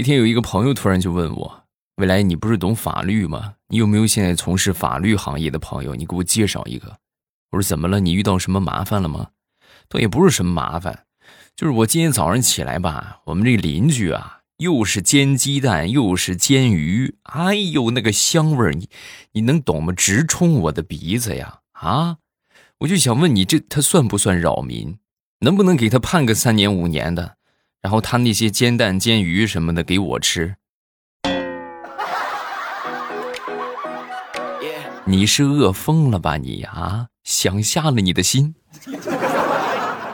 那天有一个朋友突然就问我：“未来你不是懂法律吗？你有没有现在从事法律行业的朋友？你给我介绍一个。”我说：“怎么了？你遇到什么麻烦了吗？”倒也不是什么麻烦，就是我今天早上起来吧，我们这邻居啊。又是煎鸡蛋，又是煎鱼，哎呦，那个香味儿，你你能懂吗？直冲我的鼻子呀！啊，我就想问你，这他算不算扰民？能不能给他判个三年五年的？然后他那些煎蛋、煎鱼什么的给我吃？你是饿疯了吧你啊？想瞎了你的心？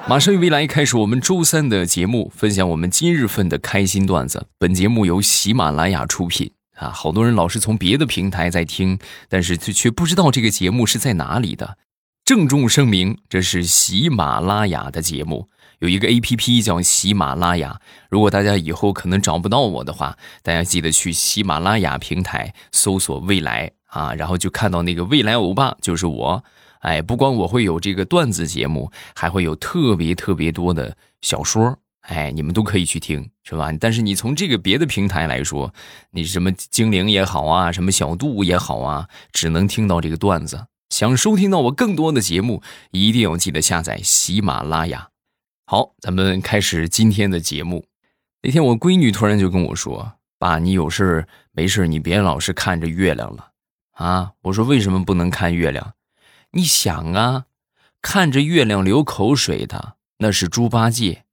马上与未来开始我们周三的节目，分享我们今日份的开心段子。本节目由喜马拉雅出品啊，好多人老是从别的平台在听，但是却却不知道这个节目是在哪里的。郑重声明，这是喜马拉雅的节目，有一个 A P P 叫喜马拉雅。如果大家以后可能找不到我的话，大家记得去喜马拉雅平台搜索“未来”啊，然后就看到那个未来欧巴，就是我。哎，不光我会有这个段子节目，还会有特别特别多的小说，哎，你们都可以去听，是吧？但是你从这个别的平台来说，你什么精灵也好啊，什么小度也好啊，只能听到这个段子。想收听到我更多的节目，一定要记得下载喜马拉雅。好，咱们开始今天的节目。那天我闺女突然就跟我说：“爸，你有事没事，你别老是看着月亮了啊。”我说：“为什么不能看月亮？”你想啊，看着月亮流口水的那是猪八戒，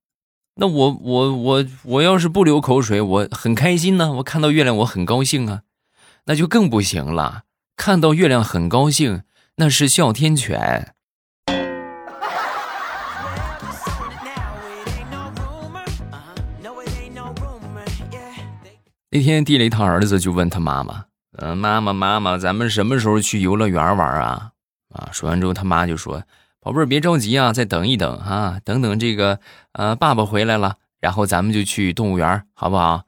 那我我我我要是不流口水，我很开心呢。我看到月亮，我很高兴啊，那就更不行了。看到月亮很高兴，那是哮天犬。那天地雷他儿子就问他妈妈：“嗯，妈妈妈妈，咱们什么时候去游乐园玩啊？”啊，说完之后，他妈就说：“宝贝儿，别着急啊，再等一等啊，等等这个，呃，爸爸回来了，然后咱们就去动物园，好不好？”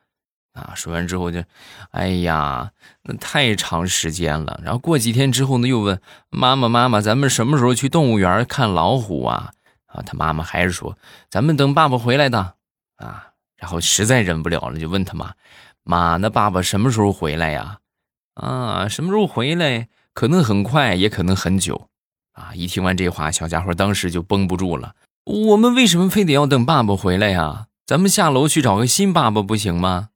啊，说完之后就，哎呀，那太长时间了。然后过几天之后呢，又问妈妈：“妈妈，咱们什么时候去动物园看老虎啊？”啊，他妈妈还是说：“咱们等爸爸回来的。”啊，然后实在忍不了了，就问他妈：“妈，那爸爸什么时候回来呀？”啊，什么时候回来？可能很快，也可能很久，啊！一听完这话，小家伙当时就绷不住了。我们为什么非得要等爸爸回来呀？咱们下楼去找个新爸爸不行吗？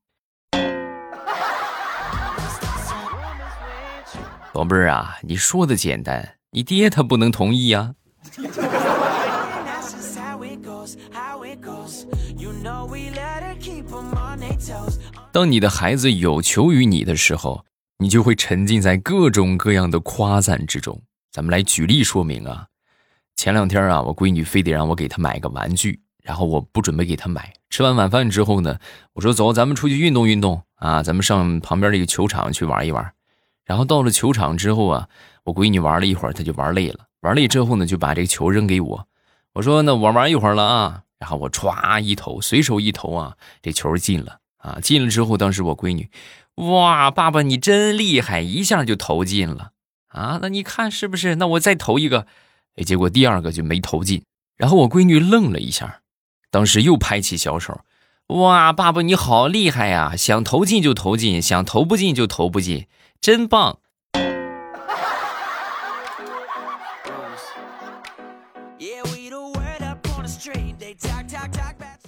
宝贝儿啊，你说的简单，你爹他不能同意呀。当你的孩子有求于你的时候。你就会沉浸在各种各样的夸赞之中。咱们来举例说明啊。前两天啊，我闺女非得让我给她买个玩具，然后我不准备给她买。吃完晚饭之后呢，我说走，咱们出去运动运动啊，咱们上旁边这个球场去玩一玩。然后到了球场之后啊，我闺女玩了一会儿，她就玩累了。玩累之后呢，就把这个球扔给我。我说那我玩一会儿了啊。然后我歘一投，随手一投啊，这球进了啊。进了之后，当时我闺女。哇，爸爸你真厉害，一下就投进了啊！那你看是不是？那我再投一个，哎，结果第二个就没投进。然后我闺女愣了一下，当时又拍起小手，哇，爸爸你好厉害呀！想投进就投进，想投不进就投不进，真棒！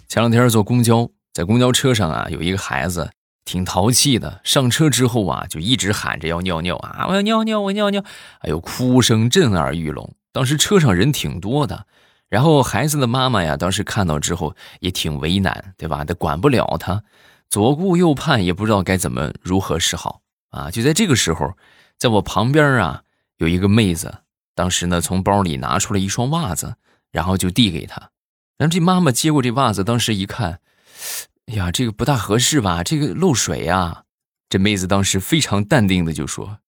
前两天坐公交，在公交车上啊，有一个孩子。挺淘气的，上车之后啊，就一直喊着要尿尿啊，我要尿尿，我尿尿，哎呦，哭声震耳欲聋。当时车上人挺多的，然后孩子的妈妈呀，当时看到之后也挺为难，对吧？他管不了他，左顾右盼，也不知道该怎么如何是好啊。就在这个时候，在我旁边啊，有一个妹子，当时呢从包里拿出了一双袜子，然后就递给他。然后这妈妈接过这袜子，当时一看。哎呀，这个不大合适吧？这个漏水呀！这妹子当时非常淡定的就说：“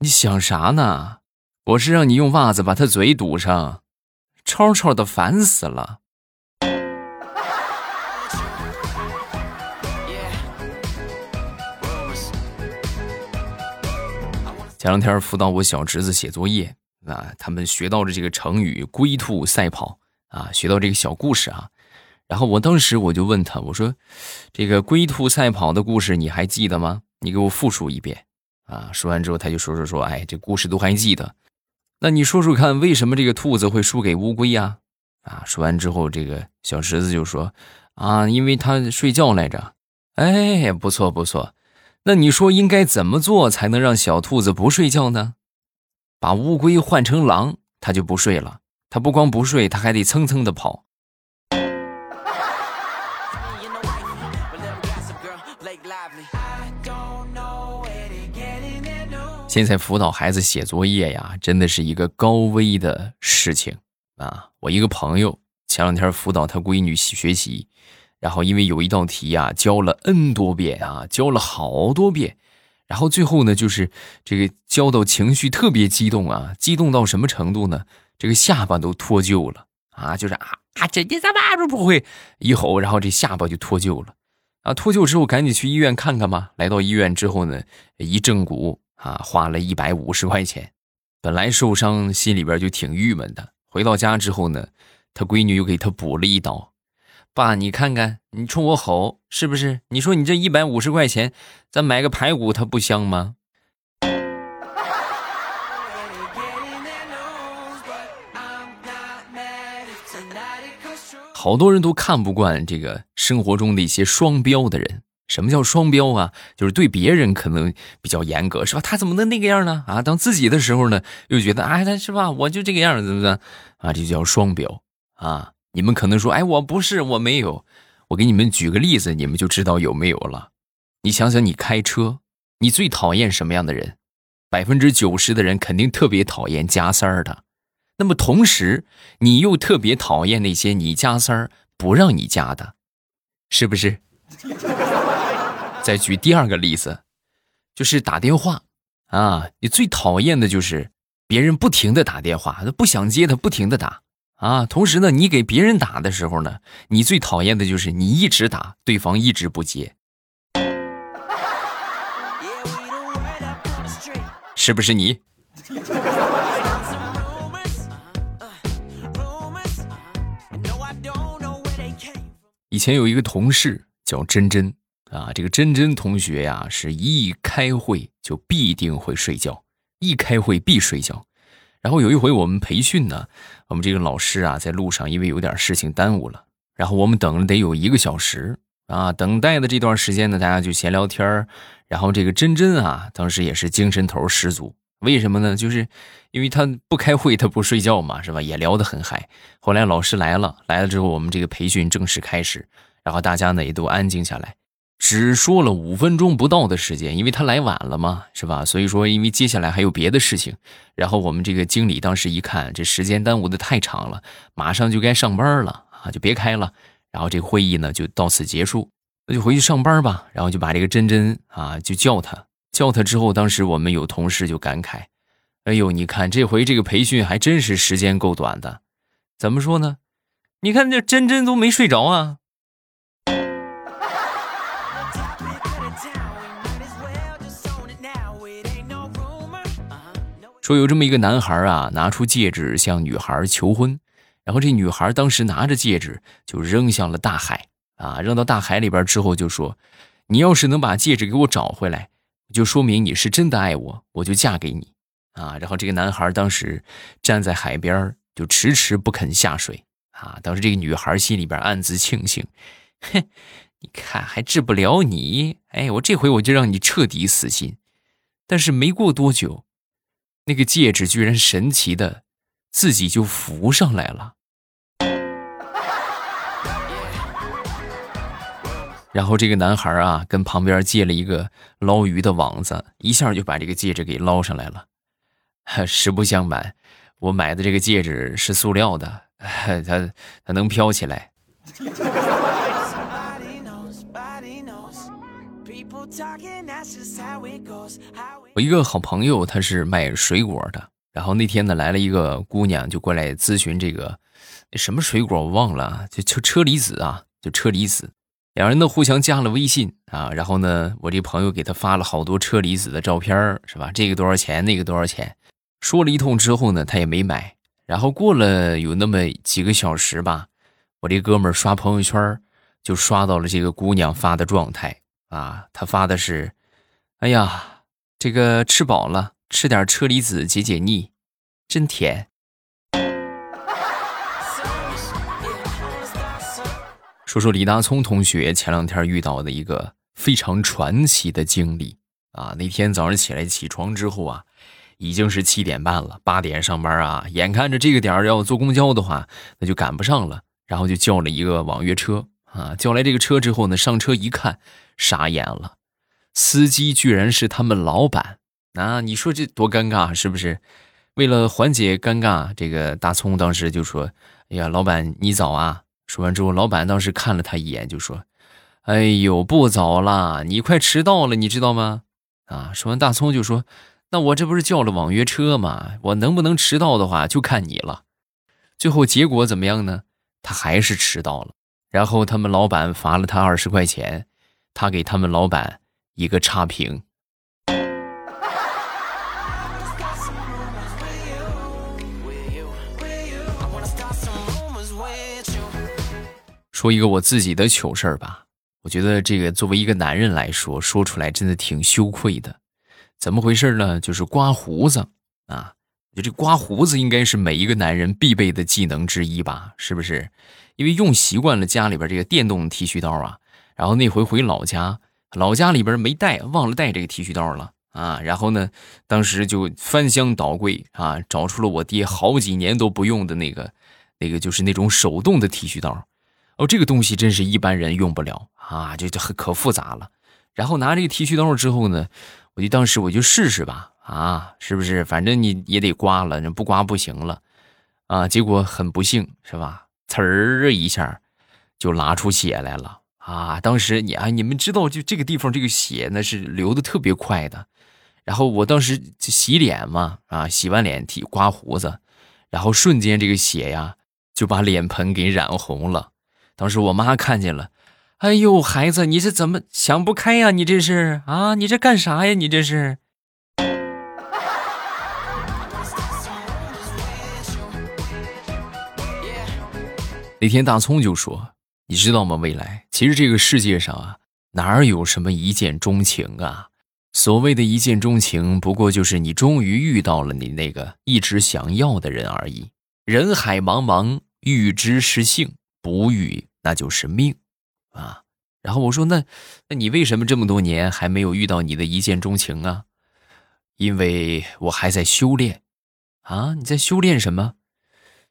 你想啥呢？我是让你用袜子把他嘴堵上，吵吵的烦死了。”前两天辅导我小侄子写作业啊，他们学到了这个成语“龟兔赛跑”啊，学到这个小故事啊。然后我当时我就问他，我说：“这个龟兔赛跑的故事你还记得吗？你给我复述一遍。”啊，说完之后他就说说说，哎，这故事都还记得。那你说说看，为什么这个兔子会输给乌龟呀？啊，说完之后，这个小石子就说：“啊，因为他睡觉来着。”哎，不错不错。那你说应该怎么做才能让小兔子不睡觉呢？把乌龟换成狼，它就不睡了。它不光不睡，它还得蹭蹭的跑。现在辅导孩子写作业呀，真的是一个高危的事情啊！我一个朋友前两天辅导他闺女学习，然后因为有一道题啊，教了 n 多遍啊，教了好多遍，然后最后呢，就是这个教到情绪特别激动啊，激动到什么程度呢？这个下巴都脱臼了啊！就是啊啊，这你怎么不会一吼，然后这下巴就脱臼了啊！脱臼之后赶紧去医院看看吧。来到医院之后呢，一正骨。啊，花了一百五十块钱，本来受伤，心里边就挺郁闷的。回到家之后呢，他闺女又给他补了一刀。爸，你看看，你冲我吼是不是？你说你这一百五十块钱，咱买个排骨，它不香吗？好多人都看不惯这个生活中的一些双标的人。什么叫双标啊？就是对别人可能比较严格，是吧？他怎么能那个样呢？啊，当自己的时候呢，又觉得哎，他是吧？我就这个样子，的啊，这就叫双标啊！你们可能说，哎，我不是，我没有。我给你们举个例子，你们就知道有没有了。你想想，你开车，你最讨厌什么样的人？百分之九十的人肯定特别讨厌加塞儿的。那么同时，你又特别讨厌那些你加塞儿不让你加的，是不是？再举第二个例子，就是打电话啊，你最讨厌的就是别人不停的打电话，他不想接，他不停的打啊。同时呢，你给别人打的时候呢，你最讨厌的就是你一直打，对方一直不接，是不是你？以前有一个同事叫珍珍。啊，这个珍珍同学呀，是一开会就必定会睡觉，一开会必睡觉。然后有一回我们培训呢，我们这个老师啊，在路上因为有点事情耽误了，然后我们等了得有一个小时啊。等待的这段时间呢，大家就闲聊天然后这个珍珍啊，当时也是精神头十足。为什么呢？就是因为他不开会，他不睡觉嘛，是吧？也聊得很嗨。后来老师来了，来了之后，我们这个培训正式开始，然后大家呢也都安静下来。只说了五分钟不到的时间，因为他来晚了嘛，是吧？所以说，因为接下来还有别的事情，然后我们这个经理当时一看，这时间耽误的太长了，马上就该上班了啊，就别开了。然后这会议呢就到此结束，那就回去上班吧。然后就把这个珍珍啊就叫他，叫他之后，当时我们有同事就感慨：“哎呦，你看这回这个培训还真是时间够短的，怎么说呢？你看这珍珍都没睡着啊。”说有这么一个男孩啊，拿出戒指向女孩求婚，然后这女孩当时拿着戒指就扔向了大海啊，扔到大海里边之后就说：“你要是能把戒指给我找回来，就说明你是真的爱我，我就嫁给你啊。”然后这个男孩当时站在海边就迟迟不肯下水啊。当时这个女孩心里边暗自庆幸：“哼，你看还治不了你，哎，我这回我就让你彻底死心。”但是没过多久。那个戒指居然神奇的自己就浮上来了，然后这个男孩啊跟旁边借了一个捞鱼的网子，一下就把这个戒指给捞上来了。实不相瞒，我买的这个戒指是塑料的，它它能飘起来。我一个好朋友，他是卖水果的。然后那天呢，来了一个姑娘，就过来咨询这个什么水果，我忘了，就车车厘子啊，就车厘子。两人呢互相加了微信啊。然后呢，我这朋友给他发了好多车厘子的照片，是吧？这个多少钱？那个多少钱？说了一通之后呢，他也没买。然后过了有那么几个小时吧，我这哥们刷朋友圈就刷到了这个姑娘发的状态啊，她发的是：“哎呀，这个吃饱了，吃点车厘子解解腻，真甜。”说说李大聪同学前两天遇到的一个非常传奇的经历啊！那天早上起来起床之后啊，已经是七点半了，八点上班啊，眼看着这个点儿要坐公交的话，那就赶不上了，然后就叫了一个网约车啊。叫来这个车之后呢，上车一看，傻眼了，司机居然是他们老板啊！你说这多尴尬是不是？为了缓解尴尬，这个大葱当时就说：“哎呀，老板你早啊！”说完之后，老板当时看了他一眼，就说：“哎呦，不早了，你快迟到了，你知道吗？”啊，说完，大葱就说：“那我这不是叫了网约车吗？我能不能迟到的话，就看你了。”最后结果怎么样呢？他还是迟到了。然后他们老板罚了他二十块钱，他给他们老板一个差评。说一个我自己的糗事儿吧，我觉得这个作为一个男人来说，说出来真的挺羞愧的。怎么回事呢？就是刮胡子啊，就这刮胡子应该是每一个男人必备的技能之一吧？是不是？因为用习惯了家里边这个电动剃须刀啊，然后那回回老家，老家里边没带，忘了带这个剃须刀了啊。然后呢，当时就翻箱倒柜啊，找出了我爹好几年都不用的那个，那个就是那种手动的剃须刀。哦，这个东西真是一般人用不了啊，就就可复杂了。然后拿这个剃须刀之后呢，我就当时我就试试吧，啊，是不是？反正你也得刮了，不刮不行了，啊，结果很不幸，是吧？呲儿一下就拉出血来了啊！当时你啊，你们知道，就这个地方这个血那是流的特别快的。然后我当时洗脸嘛，啊，洗完脸剃刮胡子，然后瞬间这个血呀就把脸盆给染红了。当时我妈看见了，哎呦，孩子，你这怎么想不开呀？你这是啊？你这干啥呀？你这是？那天大葱就说：“你知道吗？未来，其实这个世界上啊，哪有什么一见钟情啊？所谓的一见钟情，不过就是你终于遇到了你那个一直想要的人而已。人海茫茫，遇之是幸，不遇。”那就是命，啊！然后我说：“那，那你为什么这么多年还没有遇到你的一见钟情啊？”因为我还在修炼，啊！你在修炼什么？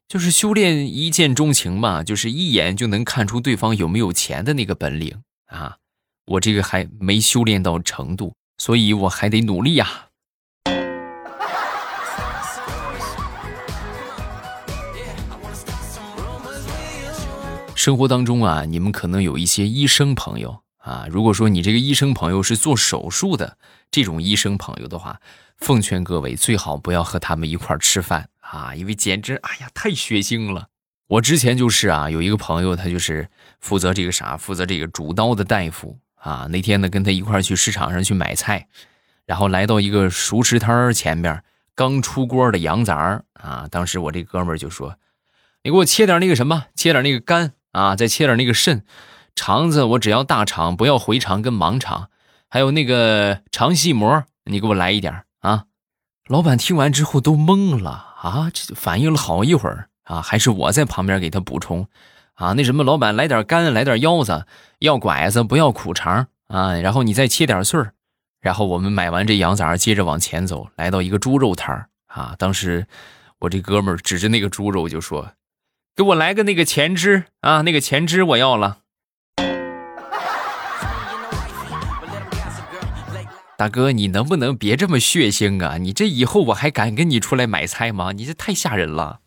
就是修炼一见钟情嘛，就是一眼就能看出对方有没有钱的那个本领啊！我这个还没修炼到程度，所以我还得努力呀。生活当中啊，你们可能有一些医生朋友啊。如果说你这个医生朋友是做手术的这种医生朋友的话，奉劝各位最好不要和他们一块吃饭啊，因为简直哎呀太血腥了。我之前就是啊，有一个朋友，他就是负责这个啥，负责这个主刀的大夫啊。那天呢，跟他一块去市场上去买菜，然后来到一个熟食摊前边，刚出锅的羊杂啊。当时我这哥们就说：“你给我切点那个什么，切点那个肝。”啊，再切点那个肾，肠子我只要大肠，不要回肠跟盲肠，还有那个肠系膜，你给我来一点啊！老板听完之后都懵了啊，这反应了好一会儿啊，还是我在旁边给他补充啊，那什么，老板来点肝，来点腰子，要拐子不要苦肠啊，然后你再切点碎儿，然后我们买完这羊杂，接着往前走，来到一个猪肉摊啊，当时我这哥们儿指着那个猪肉就说。给我来个那个前肢啊，那个前肢我要了。大哥，你能不能别这么血腥啊？你这以后我还敢跟你出来买菜吗？你这太吓人了。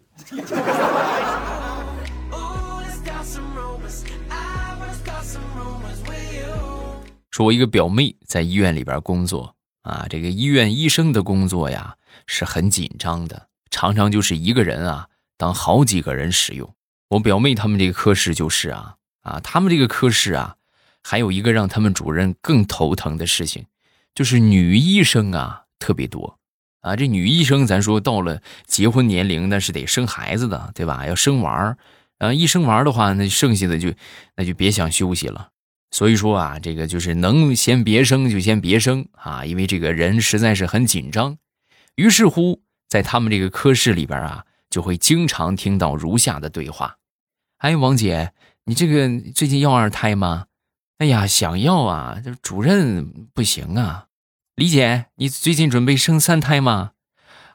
说，我一个表妹在医院里边工作啊，这个医院医生的工作呀是很紧张的，常常就是一个人啊。当好几个人使用，我表妹他们这个科室就是啊啊，他们这个科室啊，还有一个让他们主任更头疼的事情，就是女医生啊特别多啊。这女医生咱说到了结婚年龄，那是得生孩子的，对吧？要生娃儿呃，一生玩的话，那剩下的就那就别想休息了。所以说啊，这个就是能先别生就先别生啊，因为这个人实在是很紧张。于是乎，在他们这个科室里边啊，就会经常听到如下的对话：“哎，王姐，你这个最近要二胎吗？哎呀，想要啊，这主任不行啊。李姐，你最近准备生三胎吗？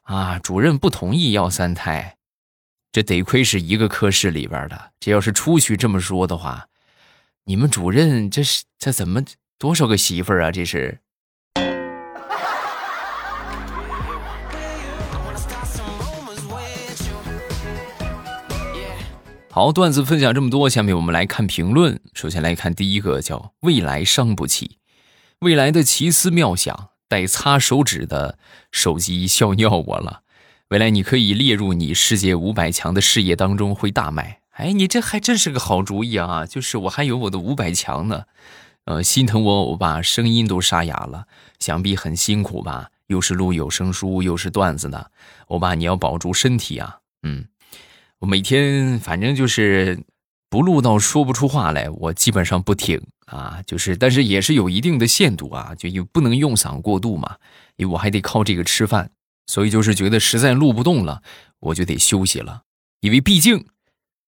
啊，主任不同意要三胎。”这得亏是一个科室里边的，这要是出去这么说的话，你们主任这是这怎么多少个媳妇儿啊？这是。好，段子分享这么多，下面我们来看评论。首先来看第一个，叫“未来伤不起”，未来的奇思妙想，带擦手指的手机笑尿我了。未来你可以列入你世界五百强的事业当中，会大卖。哎，你这还真是个好主意啊！就是我还有我的五百强呢。呃，心疼我欧巴声音都沙哑了，想必很辛苦吧？又是录有声书，又是段子的，欧巴你要保住身体啊！嗯，我每天反正就是不录到说不出话来，我基本上不听啊。就是，但是也是有一定的限度啊，就又不能用嗓过度嘛，因为我还得靠这个吃饭。所以就是觉得实在录不动了，我就得休息了，因为毕竟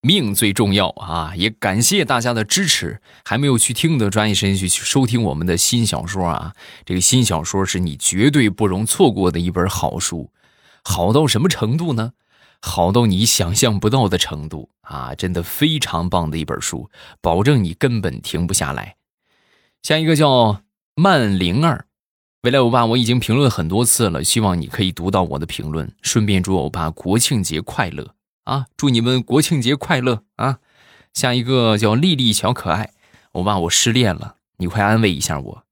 命最重要啊！也感谢大家的支持，还没有去听的，抓紧时间去收听我们的新小说啊！这个新小说是你绝对不容错过的一本好书，好到什么程度呢？好到你想象不到的程度啊！真的非常棒的一本书，保证你根本停不下来。下一个叫曼灵儿。未来欧巴，我已经评论很多次了，希望你可以读到我的评论，顺便祝欧巴国庆节快乐啊！祝你们国庆节快乐啊！下一个叫丽丽小可爱，欧巴，我失恋了，你快安慰一下我，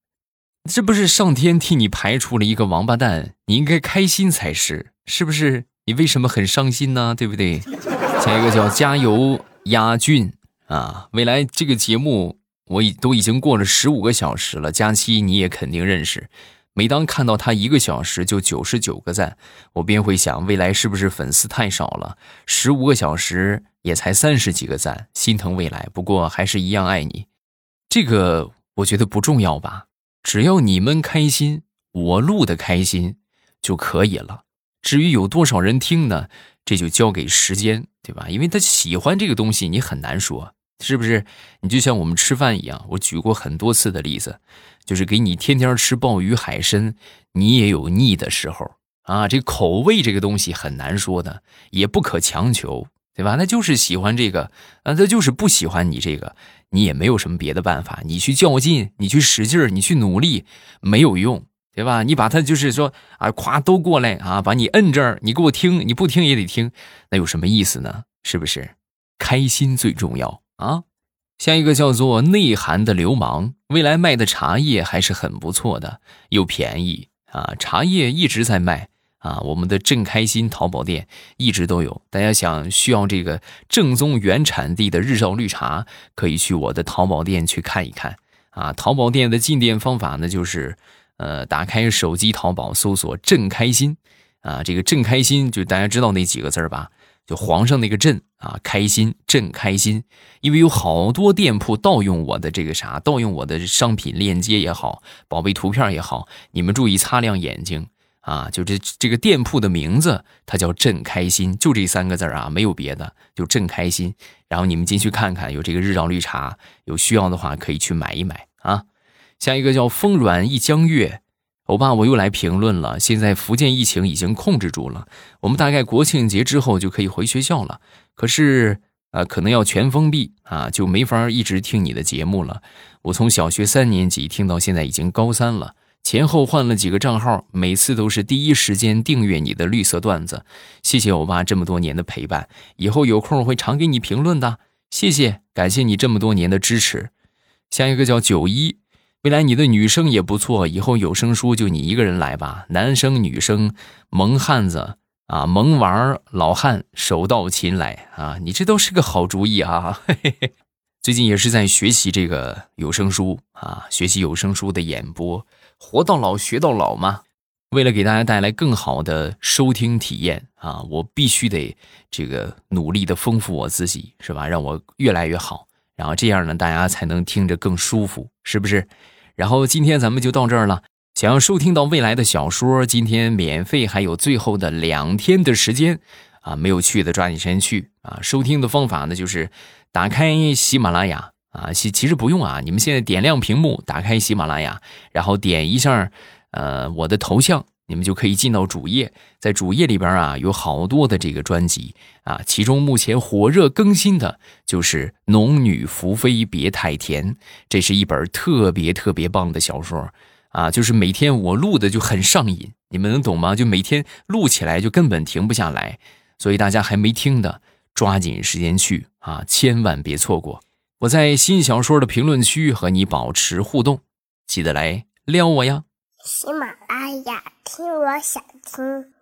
这不是上天替你排除了一个王八蛋，你应该开心才是，是不是？你为什么很伤心呢？对不对？下一个叫加油鸭俊啊！未来这个节目我已都已经过了十五个小时了，佳期你也肯定认识。每当看到他一个小时就九十九个赞，我便会想，未来是不是粉丝太少了？十五个小时也才三十几个赞，心疼未来。不过还是一样爱你，这个我觉得不重要吧？只要你们开心，我录的开心就可以了。至于有多少人听呢？这就交给时间，对吧？因为他喜欢这个东西，你很难说。是不是？你就像我们吃饭一样，我举过很多次的例子，就是给你天天吃鲍鱼海参，你也有腻的时候啊。这口味这个东西很难说的，也不可强求，对吧？他就是喜欢这个，啊，他就是不喜欢你这个，你也没有什么别的办法。你去较劲，你去使劲你去努力，没有用，对吧？你把他就是说啊，夸都过来啊，把你摁这儿，你给我听，你不听也得听，那有什么意思呢？是不是？开心最重要。啊，下一个叫做内涵的流氓，未来卖的茶叶还是很不错的，又便宜啊！茶叶一直在卖啊，我们的正开心淘宝店一直都有。大家想需要这个正宗原产地的日照绿茶，可以去我的淘宝店去看一看啊。淘宝店的进店方法呢，就是呃，打开手机淘宝搜索“朕开心”啊，这个“朕开心”就大家知道那几个字吧。就皇上那个朕啊，开心朕开心，因为有好多店铺盗用我的这个啥，盗用我的商品链接也好，宝贝图片也好，你们注意擦亮眼睛啊！就这这个店铺的名字，它叫朕开心，就这三个字啊，没有别的，就朕开心。然后你们进去看看，有这个日照绿茶，有需要的话可以去买一买。下一个叫风软一江月。欧巴，我又来评论了。现在福建疫情已经控制住了，我们大概国庆节之后就可以回学校了。可是，呃，可能要全封闭啊，就没法一直听你的节目了。我从小学三年级听到现在已经高三了，前后换了几个账号，每次都是第一时间订阅你的绿色段子。谢谢欧巴这么多年的陪伴，以后有空会常给你评论的。谢谢，感谢你这么多年的支持。下一个叫九一。未来你的女生也不错，以后有声书就你一个人来吧。男生女生，萌汉子啊，萌娃老汉，手到擒来啊！你这都是个好主意啊！嘿嘿。最近也是在学习这个有声书啊，学习有声书的演播，活到老学到老嘛。为了给大家带来更好的收听体验啊，我必须得这个努力的丰富我自己，是吧？让我越来越好，然后这样呢，大家才能听着更舒服，是不是？然后今天咱们就到这儿了。想要收听到未来的小说，今天免费还有最后的两天的时间啊，没有去的抓紧时间去啊！收听的方法呢，就是打开喜马拉雅啊，其其实不用啊，你们现在点亮屏幕，打开喜马拉雅，然后点一下呃我的头像，你们就可以进到主页，在主页里边啊有好多的这个专辑啊，其中目前火热更新的就是《农女福妃别太甜》，这是一本特别特别棒的小说。啊，就是每天我录的就很上瘾，你们能懂吗？就每天录起来就根本停不下来，所以大家还没听的，抓紧时间去啊，千万别错过。我在新小说的评论区和你保持互动，记得来撩我呀。喜马拉雅听，我想听。